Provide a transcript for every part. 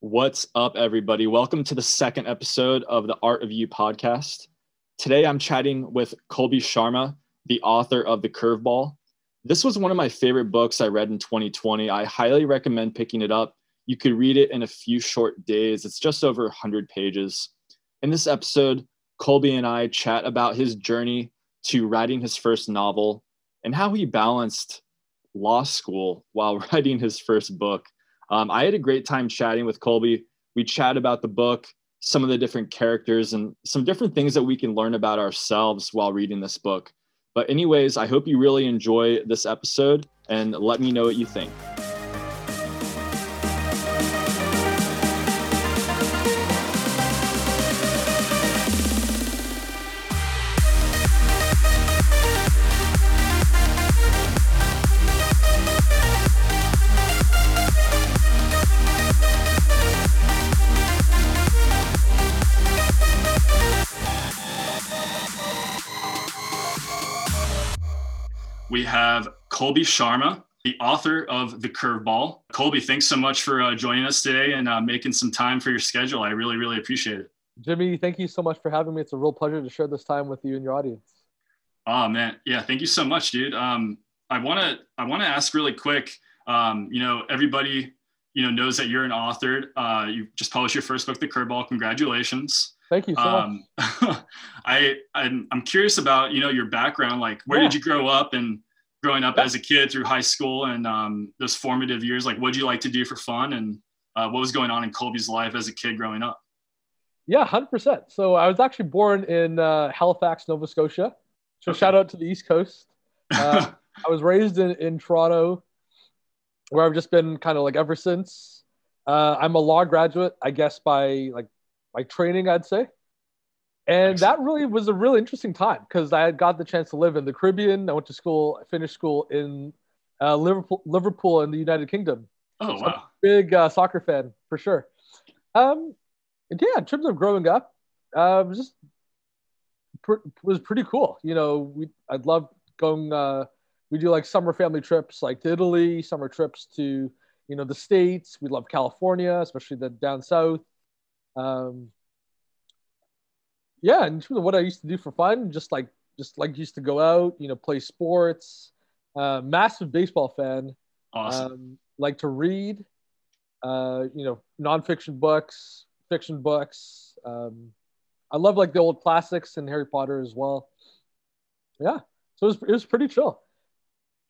What's up, everybody? Welcome to the second episode of the Art of You podcast. Today I'm chatting with Colby Sharma, the author of The Curveball. This was one of my favorite books I read in 2020. I highly recommend picking it up. You could read it in a few short days, it's just over 100 pages. In this episode, Colby and I chat about his journey to writing his first novel and how he balanced law school while writing his first book. Um, I had a great time chatting with Colby. We chat about the book, some of the different characters, and some different things that we can learn about ourselves while reading this book. But, anyways, I hope you really enjoy this episode and let me know what you think. Colby Sharma, the author of The Curveball. Colby, thanks so much for uh, joining us today and uh, making some time for your schedule. I really, really appreciate it. Jimmy, thank you so much for having me. It's a real pleasure to share this time with you and your audience. Oh man, yeah, thank you so much, dude. Um, I want to I want to ask really quick. Um, you know, everybody you know knows that you're an author. Uh, you just published your first book, The Curveball. Congratulations. Thank you so um, much. I I'm, I'm curious about you know your background. Like, where yeah. did you grow up and growing up as a kid through high school and um, those formative years? Like, what did you like to do for fun, and uh, what was going on in Colby's life as a kid growing up? Yeah, hundred percent. So I was actually born in uh, Halifax, Nova Scotia. So okay. shout out to the East Coast. Uh, I was raised in, in Toronto, where I've just been kind of like ever since. Uh, I'm a law graduate, I guess by like by training, I'd say. And Excellent. that really was a really interesting time because I had got the chance to live in the Caribbean. I went to school, I finished school in uh, Liverpool, Liverpool in the United Kingdom. Oh so wow! big uh, soccer fan for sure. Um, yeah, in terms of growing up, uh, it was just pr- was pretty cool. You know, we I'd love going. Uh, we do like summer family trips, like to Italy, summer trips to you know the states. We love California, especially the down south. Um, yeah, in terms of what I used to do for fun, just like just like used to go out, you know, play sports. Uh, massive baseball fan. Awesome. Um, like to read, uh, you know, nonfiction books, fiction books. Um, I love like the old classics and Harry Potter as well. Yeah, so it was it was pretty chill.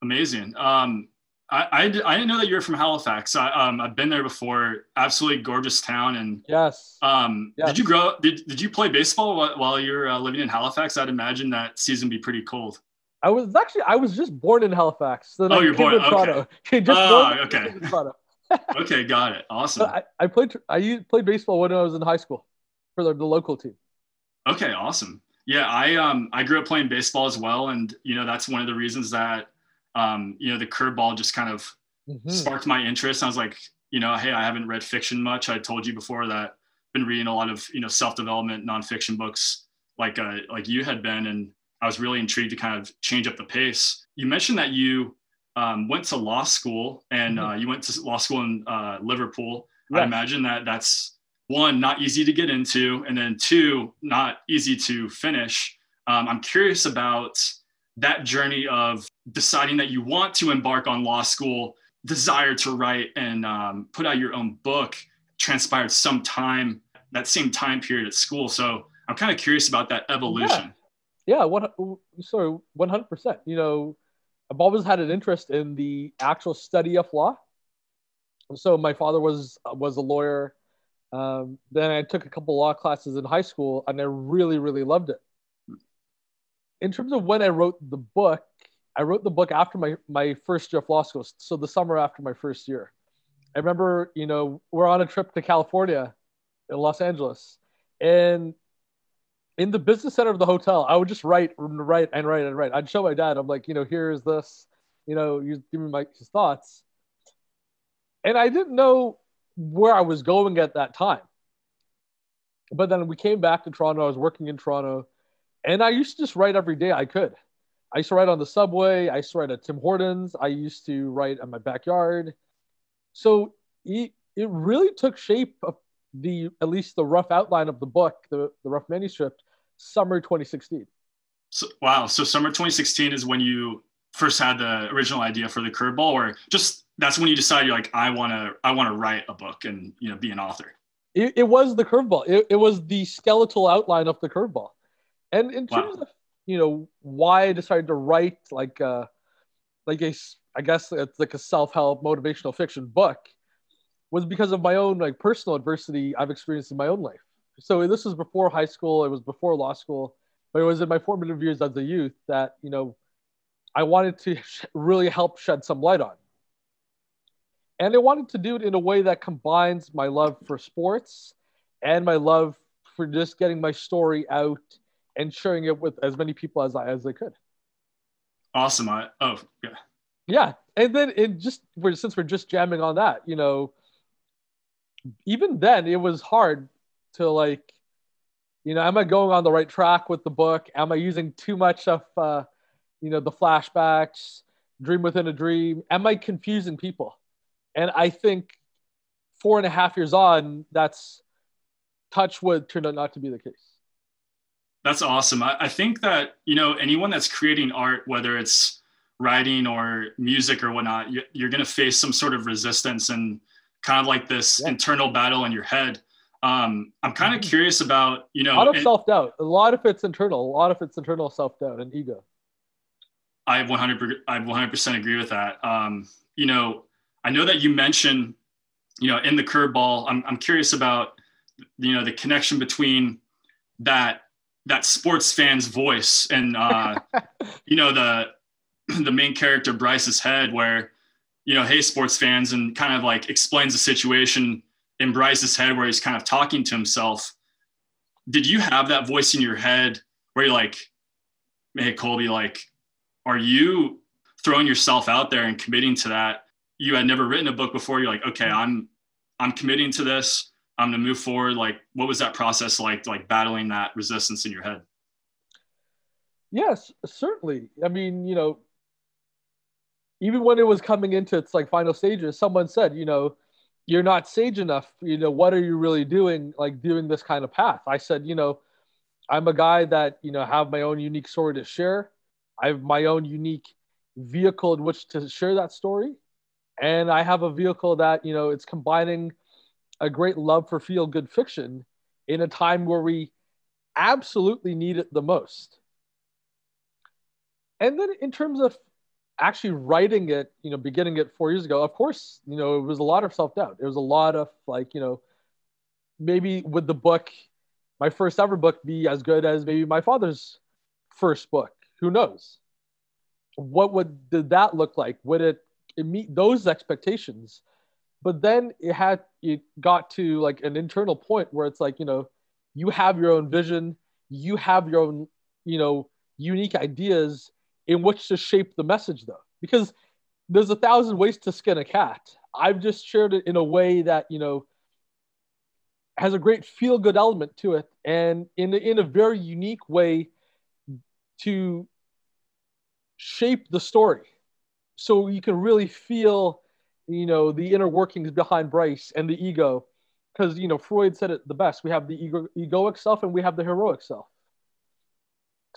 Amazing. Um, I, I, I, didn't know that you're from Halifax. I, um, I've been there before. Absolutely gorgeous town. And yes. Um, yes. Did you grow? Did, did you play baseball while, while you're uh, living in Halifax? I'd imagine that season be pretty cold. I was actually I was just born in Halifax. So oh, you're born in Toronto. Okay. just oh, okay. okay, got it. Awesome. I, I, played I played baseball when I was in high school for the, the local team. Okay, awesome. Yeah, I um I grew up playing baseball as well, and you know that's one of the reasons that um, you know, the curveball just kind of mm-hmm. sparked my interest. I was like, you know, hey, I haven't read fiction much. I told you before that I've been reading a lot of, you know, self-development nonfiction books like uh, like you had been, and I was really intrigued to kind of change up the pace. You mentioned that you um, went to law school and mm-hmm. uh, you went to law school in uh, Liverpool. Yes. I imagine that that's one not easy to get into, and then two not easy to finish. Um, I'm curious about that journey of deciding that you want to embark on law school, desire to write and um, put out your own book transpired some time, that same time period at school. So I'm kind of curious about that evolution. Yeah, yeah one, sorry, 100%. You know, I've always had an interest in the actual study of law. So my father was was a lawyer. Um, then I took a couple law classes in high school, and I really, really loved it in terms of when I wrote the book, I wrote the book after my, my first year of law school. So the summer after my first year. I remember, you know, we're on a trip to California in Los Angeles. And in the business center of the hotel, I would just write and write and write and write. I'd show my dad, I'm like, you know, here's this, you know, you give me my his thoughts. And I didn't know where I was going at that time. But then we came back to Toronto. I was working in Toronto and I used to just write every day I could. I used to write on the subway. I used to write at Tim Hortons. I used to write in my backyard. So it it really took shape of the at least the rough outline of the book, the, the rough manuscript, summer 2016. So, wow. So summer 2016 is when you first had the original idea for the curveball, or just that's when you decided you're like, I want to, I want to write a book and you know be an author. It, it was the curveball. It, it was the skeletal outline of the curveball, and in terms wow. of you know why I decided to write like uh like a I guess it's like a self help motivational fiction book was because of my own like personal adversity I've experienced in my own life. So this was before high school. It was before law school, but it was in my formative years as a youth that you know I wanted to really help shed some light on. And I wanted to do it in a way that combines my love for sports and my love for just getting my story out and sharing it with as many people as I as I could. Awesome. I, oh yeah. Yeah, and then it just we're, since we're just jamming on that, you know, even then it was hard to like, you know, am I going on the right track with the book? Am I using too much of, uh, you know, the flashbacks, dream within a dream? Am I confusing people? And I think four and a half years on, that's touch wood turned out not to be the case. That's awesome. I, I think that, you know, anyone that's creating art, whether it's writing or music or whatnot, you, you're going to face some sort of resistance and kind of like this yeah. internal battle in your head. Um, I'm kind of mm-hmm. curious about, you know, a lot of self doubt. A lot of it's internal. A lot of it's internal self doubt and ego. I 100 I 100% agree with that. Um, you know, I know that you mentioned, you know, in the curveball. I'm I'm curious about, you know, the connection between that that sports fan's voice and uh, you know the the main character Bryce's head, where you know, hey sports fans, and kind of like explains the situation in Bryce's head where he's kind of talking to himself. Did you have that voice in your head where you're like, hey Colby, like, are you throwing yourself out there and committing to that? You had never written a book before. You're like, okay, I'm I'm committing to this. Um, I'm gonna move forward. Like, what was that process like? Like battling that resistance in your head? Yes, certainly. I mean, you know, even when it was coming into its like final stages, someone said, you know, you're not sage enough. You know, what are you really doing? Like doing this kind of path. I said, you know, I'm a guy that you know have my own unique story to share. I have my own unique vehicle in which to share that story, and I have a vehicle that you know it's combining a great love for feel good fiction in a time where we absolutely need it the most. And then in terms of actually writing it, you know, beginning it four years ago, of course, you know, it was a lot of self doubt. It was a lot of like, you know, maybe would the book, my first ever book, be as good as maybe my father's first book? Who knows? What would did that look like? Would it, it meet those expectations? But then it had it got to like an internal point where it's like, you know, you have your own vision, you have your own, you know, unique ideas in which to shape the message though. Because there's a thousand ways to skin a cat. I've just shared it in a way that you know has a great feel good element to it and in in a very unique way to shape the story. So you can really feel you know the inner workings behind bryce and the ego because you know freud said it the best we have the ego, egoic self and we have the heroic self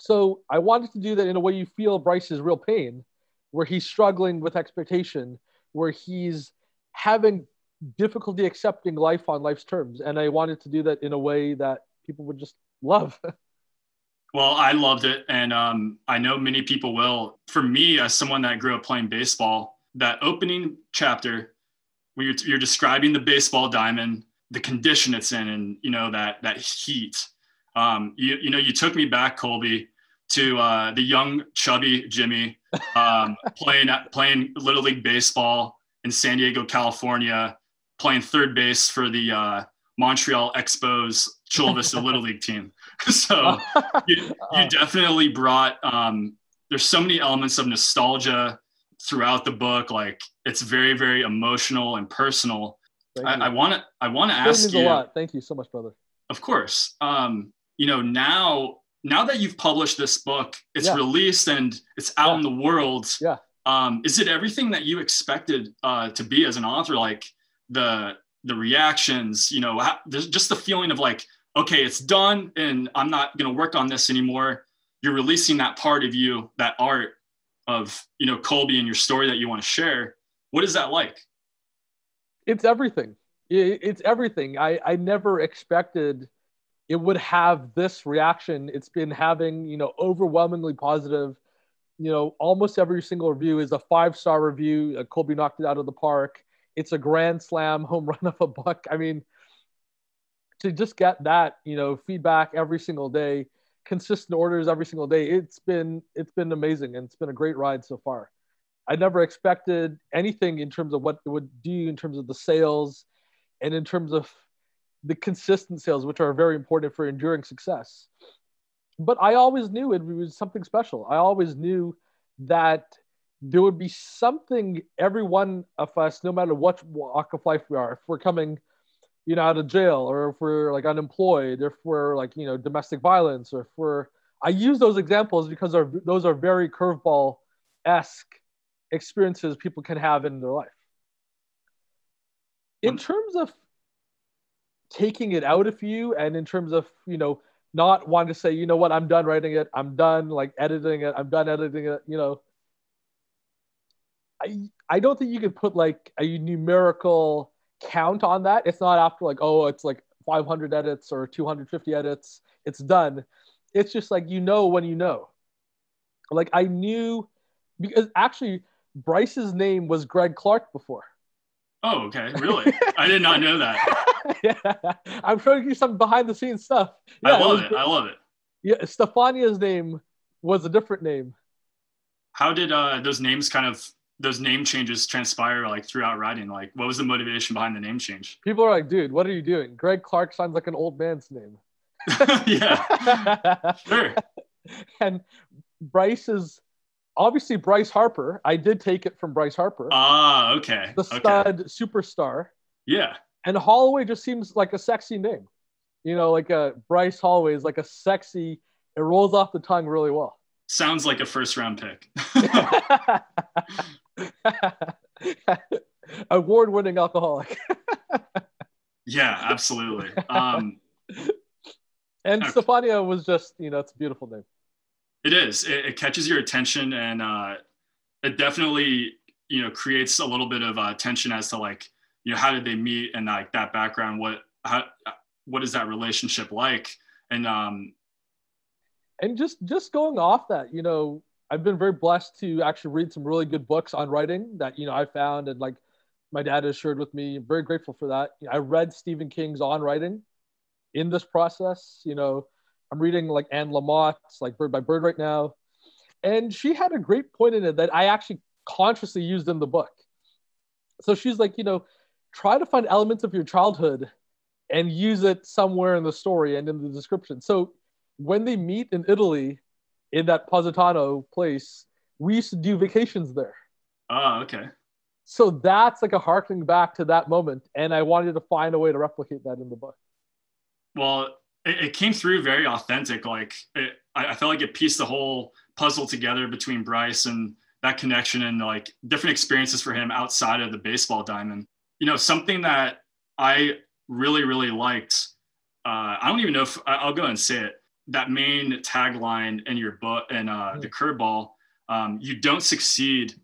so I wanted to do that in a way you feel Bryce's real pain, where he's struggling with expectation, where he's having difficulty accepting life on life's terms. And I wanted to do that in a way that people would just love. well, I loved it. And um, I know many people will. For me, as someone that grew up playing baseball, that opening chapter where you're, you're describing the baseball diamond, the condition it's in, and you know that that heat um, you, you know, you took me back, Colby, to uh, the young, chubby Jimmy um, playing playing little league baseball in San Diego, California, playing third base for the uh, Montreal Expos Chula Little League team. so you, you, definitely brought. Um, there's so many elements of nostalgia throughout the book. Like it's very, very emotional and personal. I want to. I want to ask you. a lot. Thank you so much, brother. Of course. Um, you know now now that you've published this book it's yeah. released and it's out yeah. in the world yeah um, is it everything that you expected uh, to be as an author like the the reactions, you know, just the feeling of like, okay, it's done and I'm not going to work on this anymore. You're releasing that part of you, that art of, you know, Colby and your story that you want to share. What is that like? It's everything. It's everything. I, I never expected it would have this reaction. It's been having, you know, overwhelmingly positive. You know, almost every single review is a five star review. Uh, Colby knocked it out of the park. It's a grand slam home run of a buck. I mean, to just get that, you know, feedback every single day, consistent orders every single day, it's been it's been amazing and it's been a great ride so far. I never expected anything in terms of what it would do in terms of the sales and in terms of the consistent sales, which are very important for enduring success. But I always knew it was something special. I always knew that there would be something every one of us, no matter what walk of life we are, if we're coming, you know, out of jail, or if we're like unemployed, if we're like, you know, domestic violence, or if we're, I use those examples because are those are very curveball esque experiences people can have in their life. In terms of taking it out of you and in terms of you know not wanting to say you know what? I'm done writing it. I'm done like editing it. I'm done editing it you know? I i don't think you could put like a numerical count on that it's not after like oh it's like 500 edits or 250 edits it's done it's just like you know when you know like i knew because actually bryce's name was greg clark before Oh, okay. Really? I did not know that. yeah. I'm showing you some behind the scenes stuff. Yeah, I love it, it. I love it. Yeah, Stefania's name was a different name. How did uh, those names kind of those name changes transpire like throughout writing? Like what was the motivation behind the name change? People are like, dude, what are you doing? Greg Clark sounds like an old man's name. yeah. sure. And Bryce is obviously Bryce Harper. I did take it from Bryce Harper. Ah, okay. The stud okay. superstar. Yeah. And Holloway just seems like a sexy name. You know, like a Bryce Holloway is like a sexy. It rolls off the tongue really well. Sounds like a first round pick. Award winning alcoholic. yeah, absolutely. Um, and. Stefania was just, you know, it's a beautiful name. It is. It, it catches your attention, and uh, it definitely you know creates a little bit of uh, tension as to like you know how did they meet and like that background. What how what is that relationship like? And um, and just just going off that, you know, I've been very blessed to actually read some really good books on writing that you know I found and like my dad has shared with me. I'm very grateful for that. I read Stephen King's On Writing in this process. You know, I'm reading like Anne Lamott's like Bird by Bird right now. And she had a great point in it that I actually consciously used in the book. So she's like, you know, try to find elements of your childhood and use it somewhere in the story and in the description. So when they meet in Italy in that Positano place, we used to do vacations there. Oh, okay. So that's like a harkening back to that moment. And I wanted to find a way to replicate that in the book. Well, it, it came through very authentic. Like it, I, I felt like it pieced the whole puzzle together between Bryce and that connection and like different experiences for him outside of the baseball diamond. You know, something that I really, really liked. Uh, I don't even know if I'll go and say it. That main tagline in your book and uh, the curveball, um, you don't succeed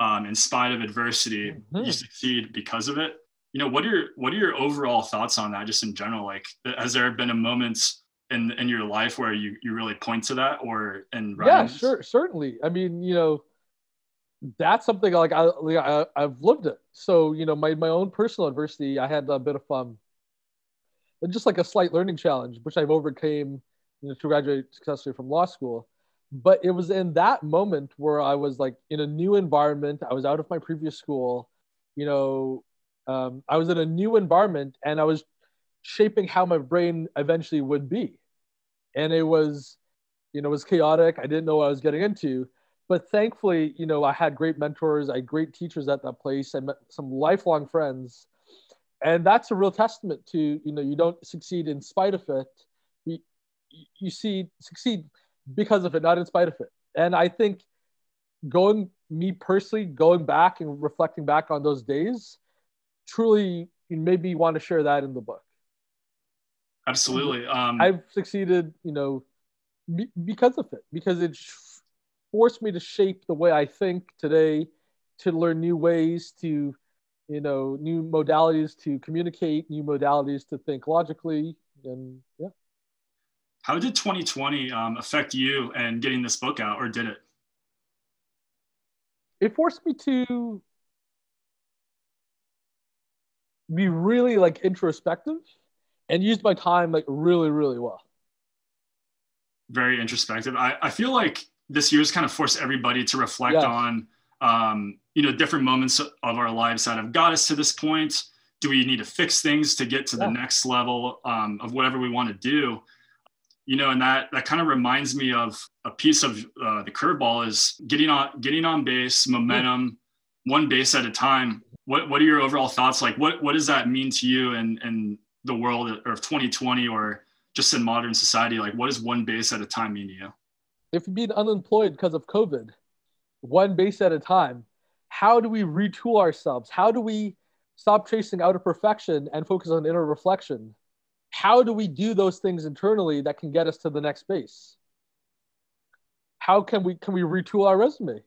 um, in spite of adversity. Mm-hmm. You succeed because of it. You know what are your what are your overall thoughts on that just in general? Like has there been a moment in in your life where you you really point to that or in yeah sure certainly. I mean you know that's something like I, I i've lived it. So you know my my own personal adversity i had a bit of um just like a slight learning challenge which i've overcame you know to graduate successfully from law school but it was in that moment where i was like in a new environment i was out of my previous school you know um, I was in a new environment and I was shaping how my brain eventually would be. And it was, you know, it was chaotic. I didn't know what I was getting into. But thankfully, you know, I had great mentors, I had great teachers at that place. I met some lifelong friends. And that's a real testament to, you know, you don't succeed in spite of it. You, see, succeed because of it, not in spite of it. And I think going, me personally, going back and reflecting back on those days, truly you maybe want to share that in the book. Absolutely. Um, I've succeeded, you know, be, because of it, because it forced me to shape the way I think today, to learn new ways to, you know, new modalities to communicate, new modalities to think logically, and yeah. How did 2020 um, affect you and getting this book out, or did it? It forced me to be really like introspective and used my time like really, really well. Very introspective. I, I feel like this year's kind of forced everybody to reflect yes. on um, you know different moments of our lives that have got us to this point do we need to fix things to get to the next level um, of whatever we want to do you know and that that kind of reminds me of a piece of uh, the curveball is getting on getting on base momentum yeah. one base at a time. What what are your overall thoughts? Like what what does that mean to you and and the world of 2020 or just in modern society? Like what does one base at a time mean to you? If you're being unemployed because of covid one base at a time how do we retool ourselves? How do we stop chasing outer perfection and focus on inner reflection how do we do those things internally that can get us to the next base how can we can we retool our resume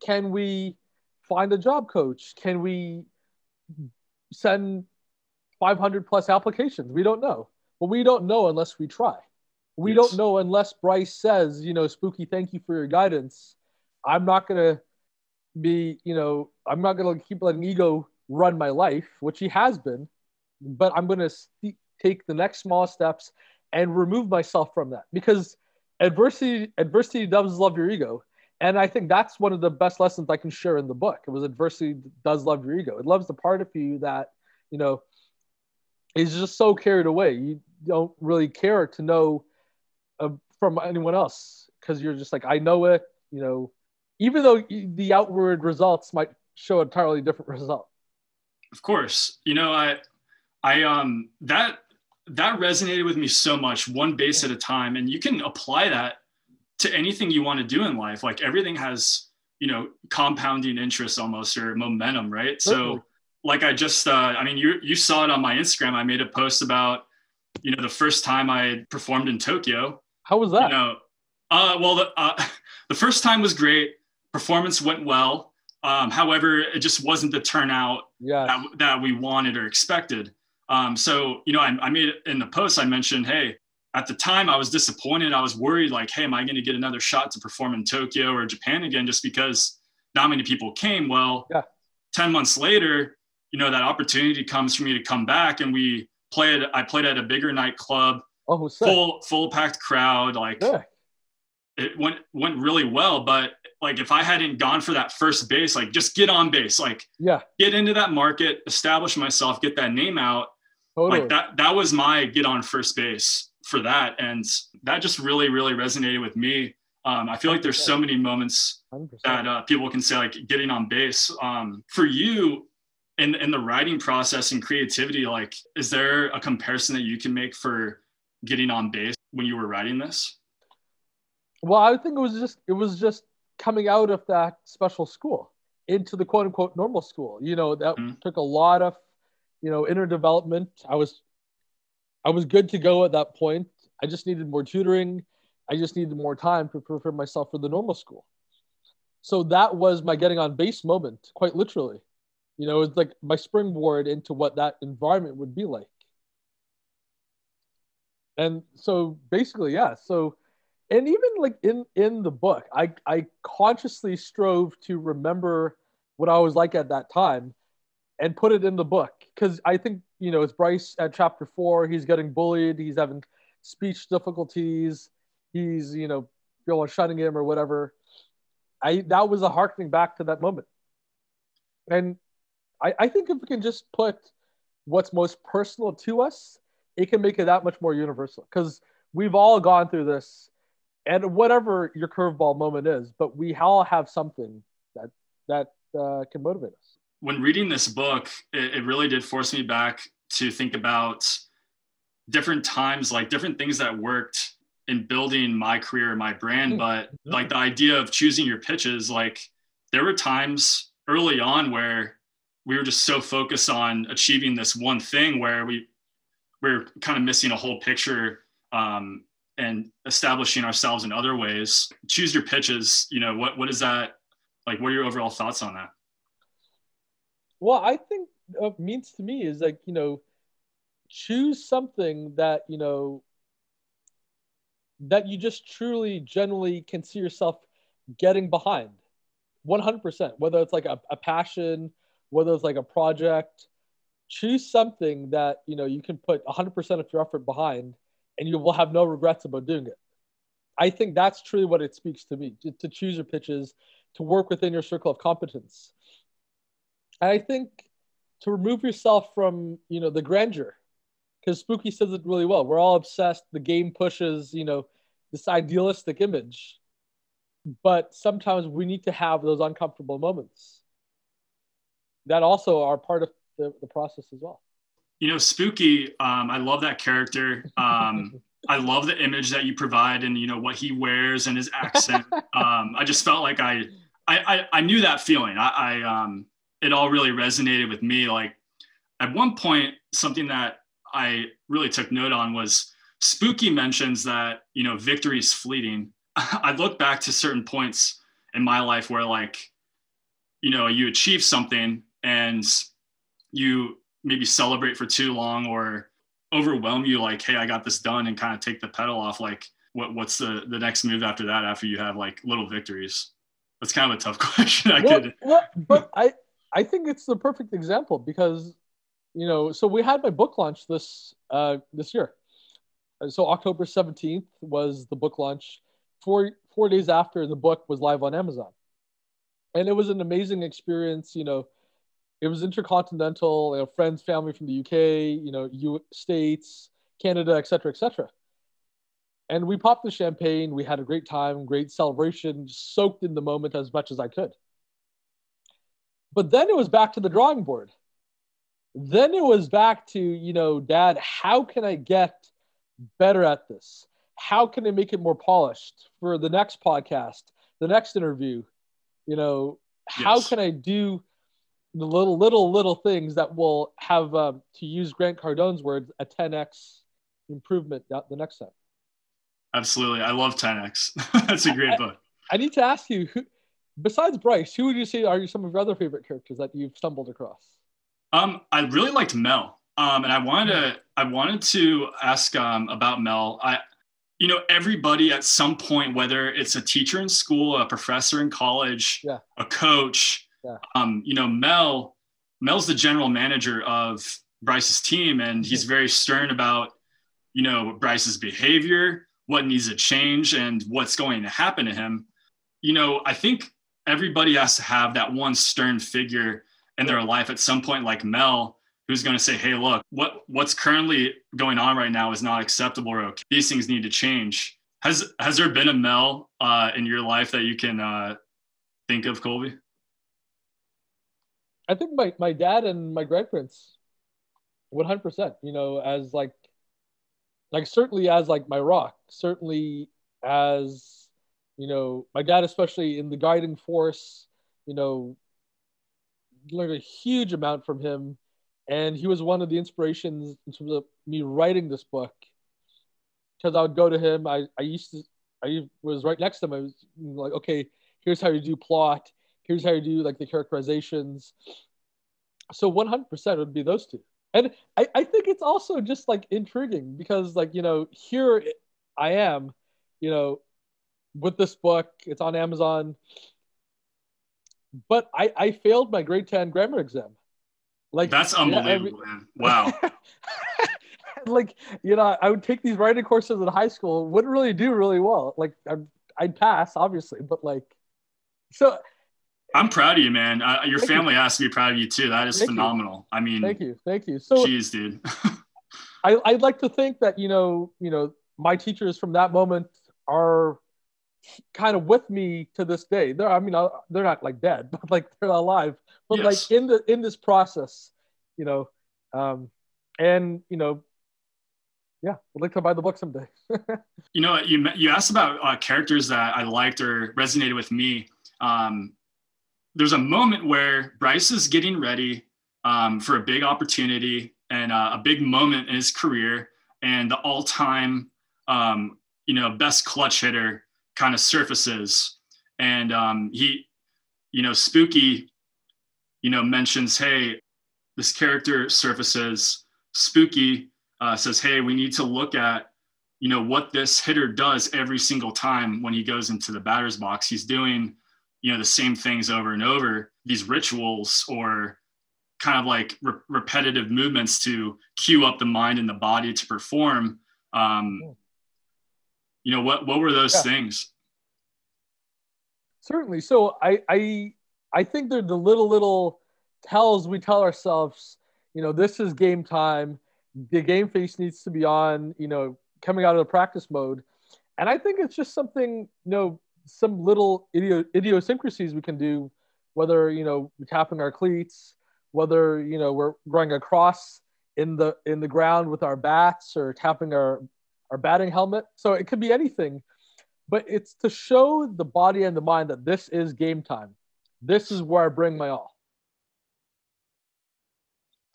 can we find a job coach can we send 500 plus applications. We don't know. But we don't know unless we try. We yes. don't know unless Bryce says, you know, Spooky, thank you for your guidance. I'm not going to be, you know, I'm not going to keep letting ego run my life, which he has been, but I'm going to st- take the next small steps and remove myself from that. Because adversity adversity does love your ego. And i think that's one of the best lessons i can share in the book. It was adversity does love your ego. It loves the part of you that you know is just so carried away. You don't really care to know uh, from anyone else. Because you're just like, I know it, you know, even though the outward results might show a entirely different result. Of course, you know, I, I, um, that, that resonated with me so much one base at a time. And you can apply that to anything you want to do in life. Like everything has, you know, compounding interest almost or momentum, right? Certainly. So like I just, uh, I mean, you you saw it on my Instagram. I made a post about, you know, the first time I performed in Tokyo. How was that? You know, uh, well, the, uh, the first time was great. Performance went well. Um, however, it just wasn't the turnout yes. that, that we wanted or expected. Um, so, you know, I, I made in the post, I mentioned, hey, at the time I was disappointed. I was worried, like, hey, am I going to get another shot to perform in Tokyo or Japan again just because not many people came? Well, yeah. 10 months later, you know that opportunity comes for me to come back and we played i played at a bigger nightclub oh, full full packed crowd like yeah. it went went really well but like if i hadn't gone for that first base like just get on base like yeah get into that market establish myself get that name out totally. like that that was my get on first base for that and that just really really resonated with me um, I feel like there's so many moments 100%. that uh, people can say like getting on base. Um, for you, in in the writing process and creativity like is there a comparison that you can make for getting on base when you were writing this well i think it was just it was just coming out of that special school into the quote unquote normal school you know that mm-hmm. took a lot of you know inner development i was i was good to go at that point. I just needed more tutoring. I just needed more time to prepare myself for the normal school. So that was my getting on base moment quite literally. You know it's like my springboard into what that environment would be like. And so basically yeah so and even like in in the book i i consciously strove to remember what i was like at that time and put it in the book because i think you know it's bryce at chapter four he's getting bullied. He's having speech difficulties. He's you know people are shutting him or whatever. I that was a harkening back to that moment. And I, I think if we can just put what's most personal to us, it can make it that much more universal. Because we've all gone through this and whatever your curveball moment is, but we all have something that that uh, can motivate us. When reading this book, it, it really did force me back to think about different times, like different things that worked in building my career, and my brand. Mm-hmm. But like the idea of choosing your pitches, like there were times early on where we were just so focused on achieving this one thing where we we're kind of missing a whole picture um, and establishing ourselves in other ways. Choose your pitches. You know, what what is that like? What are your overall thoughts on that? Well, I think it means to me is like you know, choose something that you know that you just truly, generally can see yourself getting behind, one hundred percent. Whether it's like a, a passion, whether it's like a project, choose something that you know you can put 100% of your effort behind and you will have no regrets about doing it i think that's truly what it speaks to me to, to choose your pitches to work within your circle of competence i think to remove yourself from you know the grandeur because spooky says it really well we're all obsessed the game pushes you know this idealistic image but sometimes we need to have those uncomfortable moments that also are part of the, the process as well you know, Spooky, um, I love that character. Um, I love the image that you provide and, you know, what he wears and his accent. Um, I just felt like I, I, I, I knew that feeling. I, I um, it all really resonated with me. Like at one point, something that I really took note on was Spooky mentions that, you know, victory is fleeting. I look back to certain points in my life where like, you know, you achieve something and you maybe celebrate for too long or overwhelm you like hey i got this done and kind of take the pedal off like what what's the the next move after that after you have like little victories that's kind of a tough question i well, could well, but i i think it's the perfect example because you know so we had my book launch this uh this year so october 17th was the book launch four four days after the book was live on amazon and it was an amazing experience you know it was intercontinental, you know, friends, family from the UK, you know, U states, Canada, etc., etc. And we popped the champagne. We had a great time, great celebration, soaked in the moment as much as I could. But then it was back to the drawing board. Then it was back to, you know, Dad, how can I get better at this? How can I make it more polished for the next podcast, the next interview? You know, how yes. can I do the little little little things that will have um, to use grant cardone's words a 10x improvement the next time absolutely i love 10x that's a great I, book I, need to ask you who, besides bryce who would you say are some of your other favorite characters that you've stumbled across um i really liked mel um and i wanted to i wanted to ask um about mel i you know everybody at some point whether it's a teacher in school a professor in college yeah. a coach yeah. Um, you know, Mel, Mel's the general manager of Bryce's team, and he's very stern about, you know, Bryce's behavior, what needs to change, and what's going to happen to him. You know, I think everybody has to have that one stern figure in their life at some point, like Mel, who's going to say, "Hey, look, what what's currently going on right now is not acceptable. Or okay. These things need to change." Has has there been a Mel uh, in your life that you can uh, think of, Colby? I think my, my dad and my grandparents, one hundred percent. You know, as like, like certainly as like my rock, certainly as you know, my dad especially in the guiding force. You know, learned a huge amount from him, and he was one of the inspirations in terms of me writing this book. Because I would go to him, I I used to I was right next to him. I was like, okay, here's how you do plot here's how you do like the characterizations. So 100% would be those two. And I, I think it's also just like intriguing because like, you know, here I am, you know, with this book, it's on Amazon. But I, I failed my grade 10 grammar exam. Like that's unbelievable, yeah, I mean, man. Wow. like, you know, I would take these writing courses in high school, wouldn't really do really well. Like I'd, I'd pass, obviously, but like, so I'm proud of you, man. Uh, your family you. has to be proud of you too. That is thank phenomenal. You. I mean, thank you, thank you. So, geez, dude. I, I'd like to think that you know, you know, my teachers from that moment are kind of with me to this day. They're, I mean, they're not like dead, but like they're alive. But yes. like in the in this process, you know, um, and you know, yeah, I'd like to buy the book someday. you know, you you asked about uh, characters that I liked or resonated with me. Um, there's a moment where Bryce is getting ready um, for a big opportunity and uh, a big moment in his career, and the all-time, um, you know, best clutch hitter kind of surfaces, and um, he, you know, Spooky, you know, mentions, hey, this character surfaces. Spooky uh, says, hey, we need to look at you know what this hitter does every single time when he goes into the batter's box. He's doing you know the same things over and over these rituals or kind of like re- repetitive movements to cue up the mind and the body to perform. Um, you know what what were those yeah. things certainly so i i i think they're the little little tells we tell ourselves you know this is game time the game face needs to be on you know coming out of the practice mode. And I think it's just something, you know, some little idiosyncrasies we can do, whether, you know, tapping our cleats, whether, you know, we're going across in the in the ground with our bats or tapping our our batting helmet. So it could be anything, but it's to show the body and the mind that this is game time. This is where I bring my all.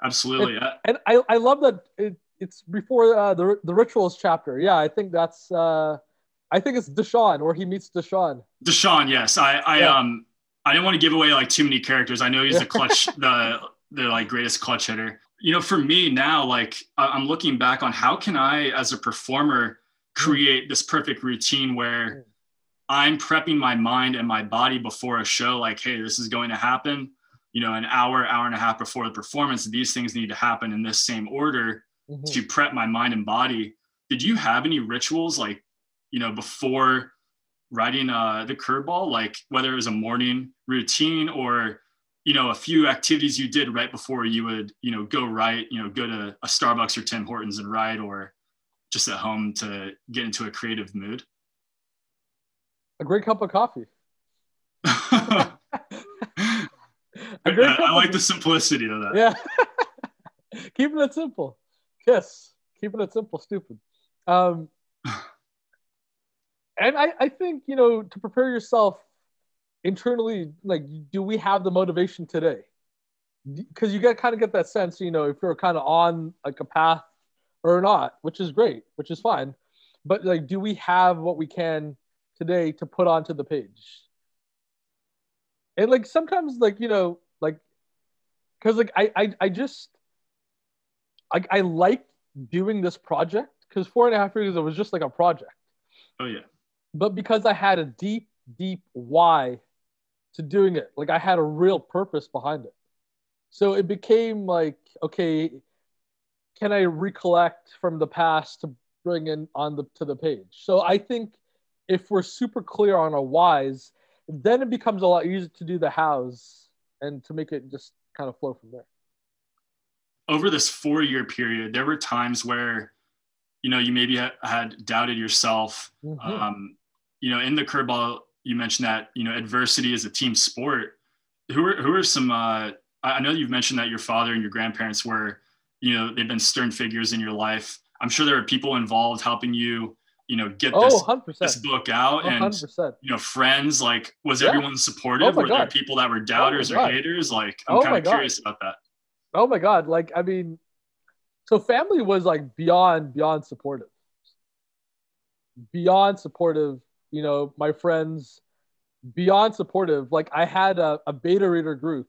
Absolutely. And, and I, I love that it, it's before uh, the the rituals chapter. Yeah, I think that's uh, I think it's Deshaun where he meets Deshaun. Deshaun, yes. I I yeah. um I didn't want to give away like too many characters. I know he's the clutch the the like greatest clutch hitter. You know, for me now, like I'm looking back on how can I as a performer create this perfect routine where I'm prepping my mind and my body before a show like, hey, this is going to happen. You know, an hour, hour and a half before the performance, these things need to happen in this same order mm-hmm. to prep my mind and body. Did you have any rituals like, you know, before riding uh, the curveball, like whether it was a morning routine or, you know, a few activities you did right before you would, you know, go right, you know, go to a Starbucks or Tim Hortons and ride or just at home to get into a creative mood? A great cup of coffee. I, I like the simplicity of that. Yeah. Keeping it simple. Kiss. Keeping it simple, stupid. Um, and I, I think, you know, to prepare yourself internally, like, do we have the motivation today? Because you get kind of get that sense, you know, if you're kind of on like a path or not, which is great, which is fine. But like, do we have what we can today to put onto the page? And like sometimes, like you know, like, because like I, I I just I, I like doing this project because four and a half years it was just like a project. Oh yeah. But because I had a deep, deep why to doing it, like I had a real purpose behind it. So it became like, okay, can I recollect from the past to bring in on the to the page? So I think if we're super clear on our whys, then it becomes a lot easier to do the hows and to make it just kind of flow from there over this four year period, there were times where, you know, you maybe had doubted yourself. Mm-hmm. Um, you know, in the curveball, you mentioned that, you know, adversity is a team sport. Who are, who are some, uh, I know you've mentioned that your father and your grandparents were, you know, they've been stern figures in your life. I'm sure there are people involved helping you, you know, get this, oh, this book out oh, and, you know, friends, like, was yeah. everyone supportive? Oh were God. there people that were oh doubters oh or haters? Like, I'm oh kind of curious about that. Oh my god! Like I mean, so family was like beyond beyond supportive, beyond supportive. You know, my friends, beyond supportive. Like I had a, a beta reader group,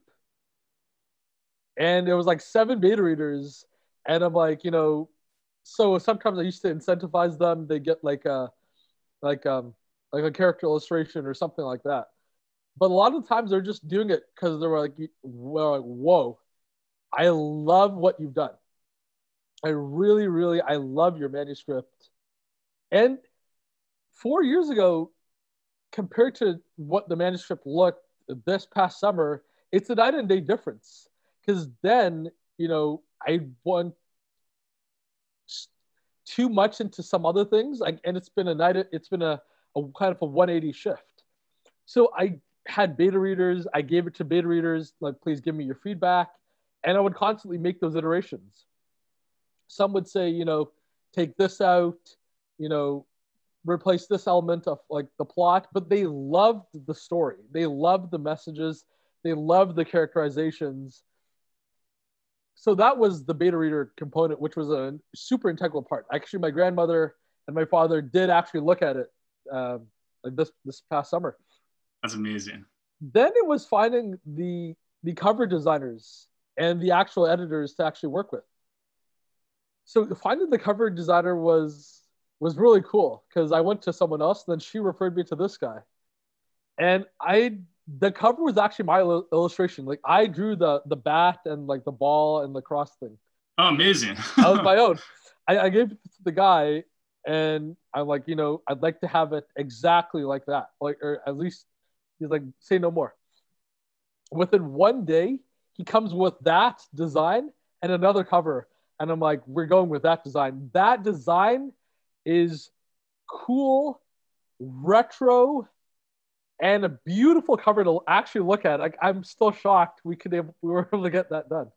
and it was like seven beta readers, and I'm like, you know, so sometimes I used to incentivize them. They get like a, like um, like a character illustration or something like that. But a lot of times they're just doing it because they're like, well, like, whoa, I love what you've done. I really, really, I love your manuscript. And four years ago, compared to what the manuscript looked this past summer, it's a night and day difference. Because then, you know, I went too much into some other things, like, and it's been a night. It's been a, a kind of a 180 shift. So I had beta readers. I gave it to beta readers, like, please give me your feedback and I would constantly make those iterations. Some would say, you know, take this out, you know, replace this element of like the plot, but they loved the story. They loved the messages. They loved the characterizations. So that was the beta reader component, which was a super integral part. Actually, my grandmother and my father did actually look at it um, like this this past summer. That's amazing. Then it was finding the the cover designers and the actual editors to actually work with. So finding the cover designer was was really cool because I went to someone else, and then she referred me to this guy, and I the cover was actually my illustration. Like I drew the the bat and like the ball and the cross thing. Oh, amazing! that was my own. I, I gave it to the guy, and I'm like, you know, I'd like to have it exactly like that, like or at least he's like, say no more. Within one day, he comes with that design and another cover, and I'm like, we're going with that design. That design is cool, retro, and a beautiful cover to actually look at. Like I'm still shocked we could able, we were able to get that done.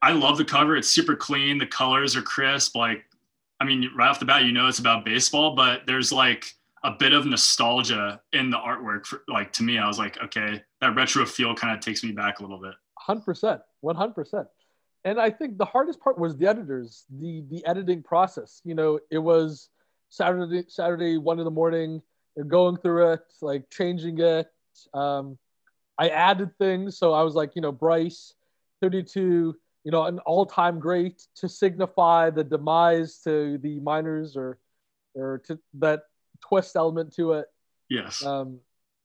I love the cover. It's super clean. The colors are crisp. Like, I mean, right off the bat, you know it's about baseball, but there's like a bit of nostalgia in the artwork. For, like to me, I was like, okay, that retro feel kind of takes me back a little bit. Hundred percent, one hundred percent. And I think the hardest part was the editors, the the editing process. You know, it was Saturday Saturday one in the morning going through it, like changing it. Um, I added things, so I was like, you know, Bryce, 32, you know, an all-time great to signify the demise to the minors or or to that twist element to it. Yes. Um,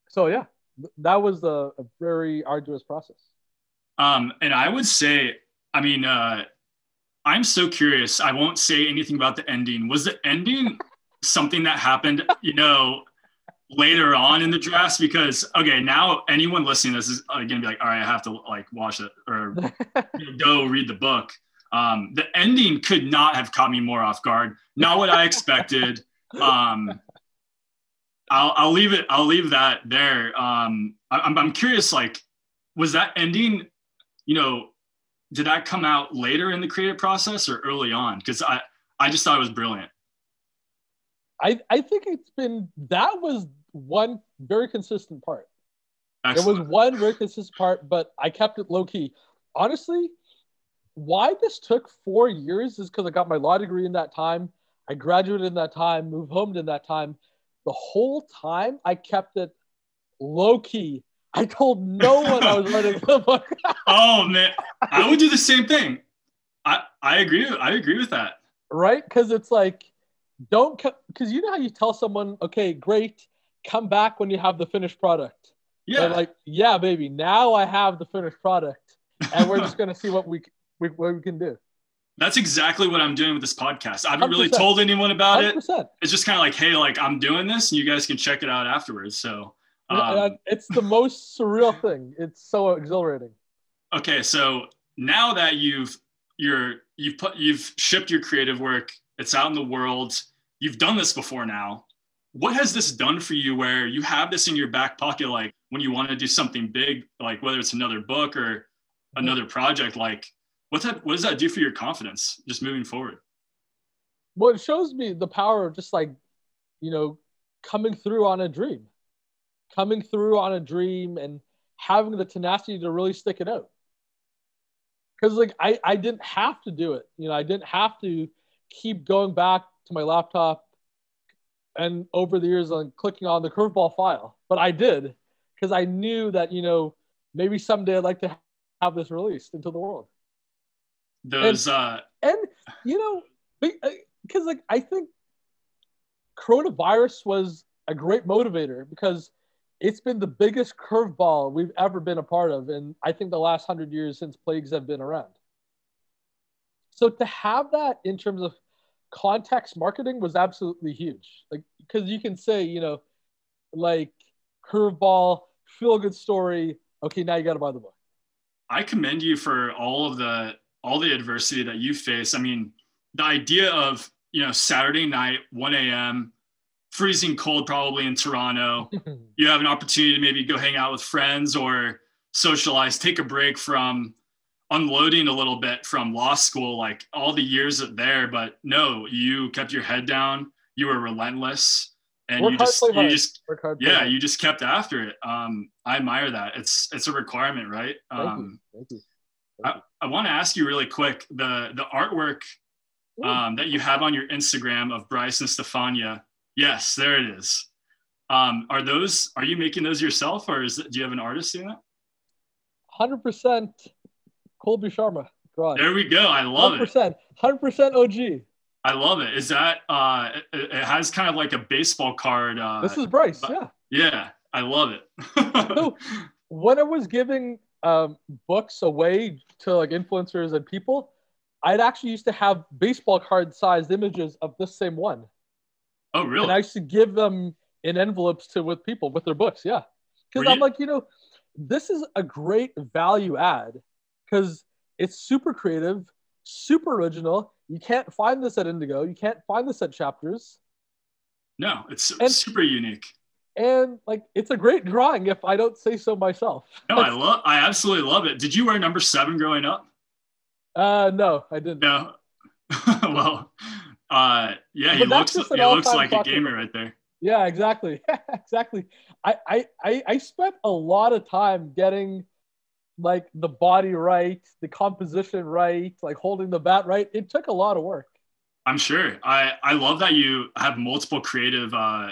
so yeah, that was a, a very arduous process. Um, and I would say, I mean, uh, I'm so curious. I won't say anything about the ending. Was the ending something that happened, you know, later on in the drafts because okay now anyone listening to this is uh, gonna be like all right i have to like watch it or go read the book. Um, the ending could not have caught me more off guard. Not what i expected. Um, I'll, I'll leave it i'll leave that there. Um, I, I'm, I'm curious like was that ending you know did that come out later in the creative process or early on? Because i i just thought it was brilliant. I, I think it's been that was one very consistent part. Excellent. There was one very consistent part, but I kept it low key. Honestly, why this took four years is because I got my law degree in that time. I graduated in that time, moved home in that time. The whole time I kept it low key. I told no one I was writing the book. oh man, I would do the same thing. I I agree. I agree with that. Right? Because it's like, don't because you know how you tell someone, okay, great, come back when you have the finished product. Yeah. They're like, yeah, baby, now I have the finished product, and we're just gonna see what we, we what we can do. That's exactly what I'm doing with this podcast. I haven't 100%. really told anyone about 100%. it. It's just kind of like, hey, like I'm doing this, and you guys can check it out afterwards. So um, it's the most surreal thing. It's so exhilarating. Okay, so now that you've you're you've put you've shipped your creative work, it's out in the world. You've done this before now what has this done for you where you have this in your back pocket like when you want to do something big like whether it's another book or another project like what's that what does that do for your confidence just moving forward? Well it shows me the power of just like you know coming through on a dream. Coming through on a dream and having the tenacity to really stick it out. Because like I, I didn't have to do it. You know i didn't have to keep going back to my laptop and over the years on clicking on the curveball file, but I did because I knew that you know maybe someday I'd like to have this released into the world. Those and, uh... and you know because uh, like I think coronavirus was a great motivator because it's been the biggest curveball we've ever been a part of in I think the last hundred years since plagues have been around. So to have that in terms of context marketing was absolutely huge. Like because you can say, you know, like curveball, feel good story. Okay, now you got to buy the book. I commend you for all of the all the adversity that you face. I mean, the idea of you know Saturday night, 1 a.m., freezing cold, probably in Toronto. you have an opportunity to maybe go hang out with friends or socialize, take a break from unloading a little bit from law school, like all the years there. But no, you kept your head down. You were relentless, and Work you just you just hard, yeah, you just kept after it. Um, I admire that. It's it's a requirement, right? Thank um, you. Thank you. I, I want to ask you really quick the the artwork um, that you have on your Instagram of Bryce and Stefania. Yes, there it is. Um, are those are you making those yourself, or is do you have an artist doing that? Hundred percent, Colby Sharma. Drawing. There we go. I love 100%, it. Hundred percent OG. I love it. Is that uh, it, it, has kind of like a baseball card. Uh, this is Bryce. Yeah. Yeah, I love it. so when I was giving um, books away to like influencers and people, I'd actually used to have baseball card sized images of this same one. Oh, really? And I used to give them in envelopes to with people with their books. Yeah. Because I'm like, you know, this is a great value add because it's super creative, super original. You can't find this at Indigo. You can't find this at Chapters. No, it's and, super unique. And like, it's a great drawing if I don't say so myself. No, I love. I absolutely love it. Did you wear number seven growing up? Uh, no, I didn't. No. well, uh, yeah, he looks. He looks like a gamer right there. Yeah, exactly, exactly. I, I I spent a lot of time getting like the body right, the composition right, like holding the bat right. It took a lot of work. I'm sure. I I love that you have multiple creative uh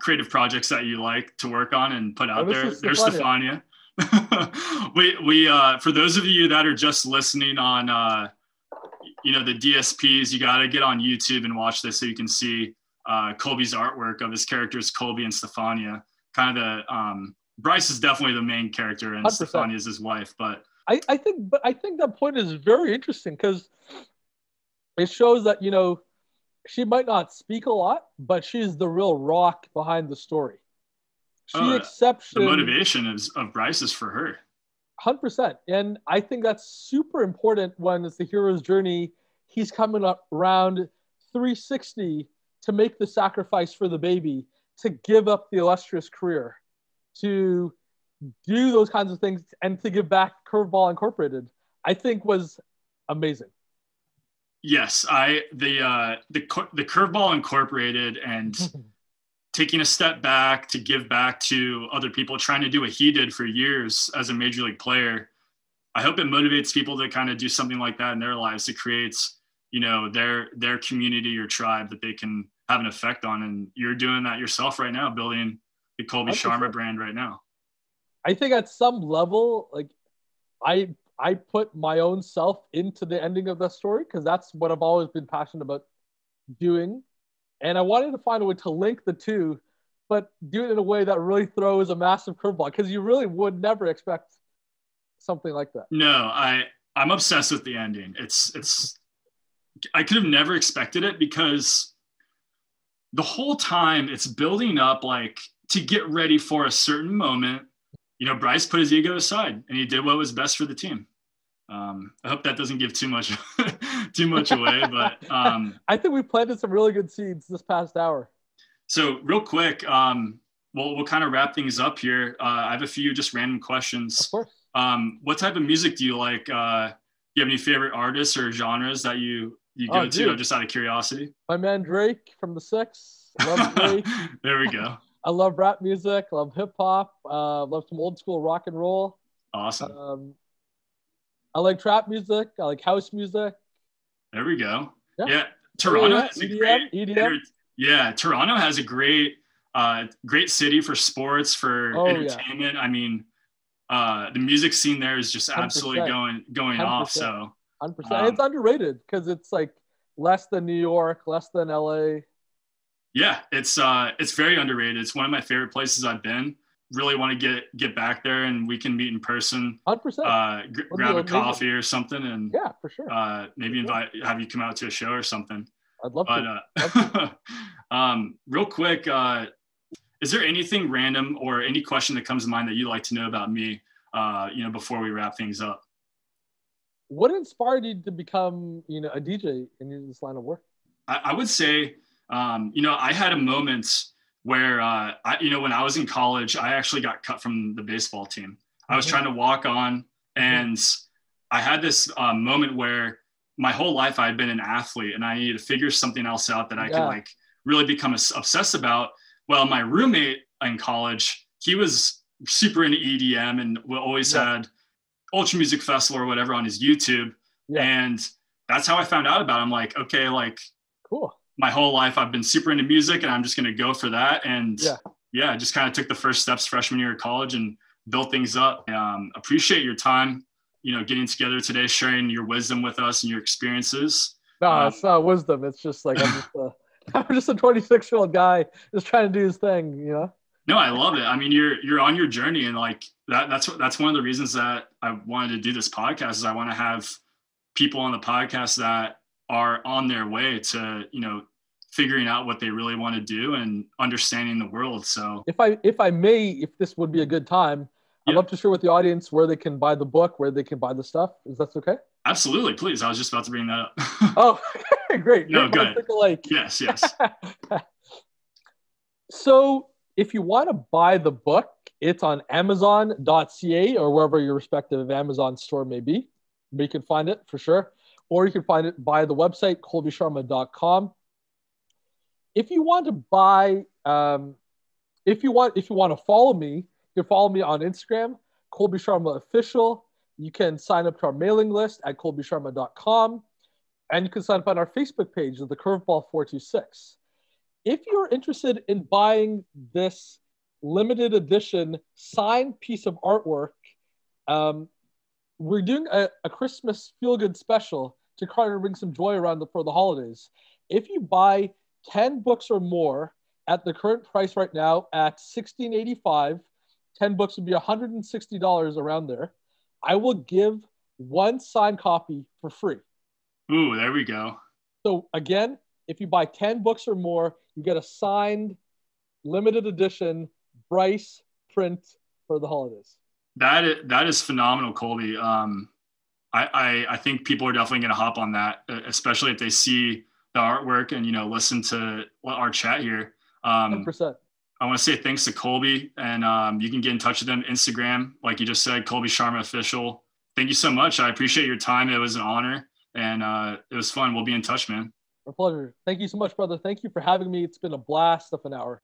creative projects that you like to work on and put out oh, there. There's Stefania. we we uh for those of you that are just listening on uh you know the DSPs, you got to get on YouTube and watch this so you can see uh, Colby's artwork of his characters, Colby and Stefania. Kind of the um, Bryce is definitely the main character, and 100%. Stefania is his wife. But I, I think, but I think that point is very interesting because it shows that you know she might not speak a lot, but she's the real rock behind the story. She oh, accepts the motivation of, of Bryce is for her. Hundred percent, and I think that's super important when it's the hero's journey. He's coming up around 360 to make the sacrifice for the baby, to give up the illustrious career, to do those kinds of things, and to give back Curveball Incorporated, I think was amazing. Yes, I the uh, the the Curveball Incorporated and taking a step back to give back to other people, trying to do what he did for years as a major league player. I hope it motivates people to kind of do something like that in their lives to create, you know, their their community or tribe that they can have an effect on. And you're doing that yourself right now, building the Colby Sharma brand right now. I think at some level, like I I put my own self into the ending of the story because that's what I've always been passionate about doing. And I wanted to find a way to link the two, but do it in a way that really throws a massive curveball because you really would never expect something like that. No, I I'm obsessed with the ending. It's it's I could have never expected it because the whole time it's building up like to get ready for a certain moment. You know, Bryce put his ego aside and he did what was best for the team. Um, I hope that doesn't give too much too much away, but um, I think we planted some really good seeds this past hour. So real quick, um, we'll we'll kind of wrap things up here. Uh, I have a few just random questions. Of course. Um, what type of music do you like? Uh, do you have any favorite artists or genres that you you go oh, to just out of curiosity? My man Drake from the Six. Love Drake. there we go. I love rap music. Love hip hop. Uh, love some old school rock and roll. Awesome. Um, I like trap music. I like house music. There we go. Yeah, yeah. Toronto has a great. EDM. Yeah, Toronto has a great, uh, great city for sports for oh, entertainment. Yeah. I mean, uh, the music scene there is just absolutely 100%. going going 100%. off. So hundred percent. Um, it's underrated because it's like less than New York, less than LA. Yeah, it's uh, it's very underrated. It's one of my favorite places I've been. Really want to get get back there, and we can meet in person. Hundred percent. Uh, g- grab a coffee or something, and yeah, for sure. Uh, maybe invite have you come out to a show or something. I'd love but, to. Uh, um, real quick, uh, is there anything random or any question that comes to mind that you'd like to know about me? Uh, you know, before we wrap things up what inspired you to become you know a dj in this line of work i, I would say um, you know i had a moment where uh, I, you know when i was in college i actually got cut from the baseball team i was mm-hmm. trying to walk on mm-hmm. and mm-hmm. i had this uh, moment where my whole life i had been an athlete and i needed to figure something else out that i yeah. could like really become obsessed about well my roommate in college he was super into edm and we always yeah. had Ultra Music Festival or whatever on his YouTube. Yeah. And that's how I found out about him. Like, okay, like cool. My whole life I've been super into music and I'm just gonna go for that. And yeah, yeah just kind of took the first steps freshman year of college and built things up. Um, appreciate your time, you know, getting together today, sharing your wisdom with us and your experiences. No, um, it's not wisdom. It's just like I'm just a, I'm just a 26 year old guy just trying to do his thing, you know. No, I love it. I mean, you're you're on your journey, and like that. That's that's one of the reasons that I wanted to do this podcast. Is I want to have people on the podcast that are on their way to you know figuring out what they really want to do and understanding the world. So if I if I may, if this would be a good time, I'd love to share with the audience where they can buy the book, where they can buy the stuff. Is that okay? Absolutely, please. I was just about to bring that up. oh, great. No, good. Like. Yes, yes. so if you want to buy the book, it's on Amazon.ca or wherever your respective Amazon store may be. But you can find it for sure. Or you can find it by the website, colbysharma.com if you want to buy, um, if you want, if you want to follow me, you can follow me on Instagram, Colby Sharma Official. You can sign up to our mailing list at colbysharma.com. And you can sign up on our Facebook page of the Curveball 426. If you're interested in buying this limited edition signed piece of artwork, um, we're doing a, a Christmas feel good special to try to bring some joy around the, for the holidays. If you buy 10 books or more at the current price right now at 1685 10 books would be $160 around there. I will give one signed copy for free. Ooh there we go. So again if you buy 10 books or more you get a signed limited edition bryce print for the holidays. That is, that is phenomenal colby. Um, I, I, I think people are definitely going to hop on that especially if they see the artwork and you know listen to our chat here. Um, 100%. I want to say thanks to Colby, and um, you can get in touch with them Instagram, like you just said, Colby Sharma official. Thank you so much. I appreciate your time. It was an honor, and uh, it was fun. We'll be in touch, man. A pleasure. Thank you so much, brother. Thank you for having me. It's been a blast of an hour.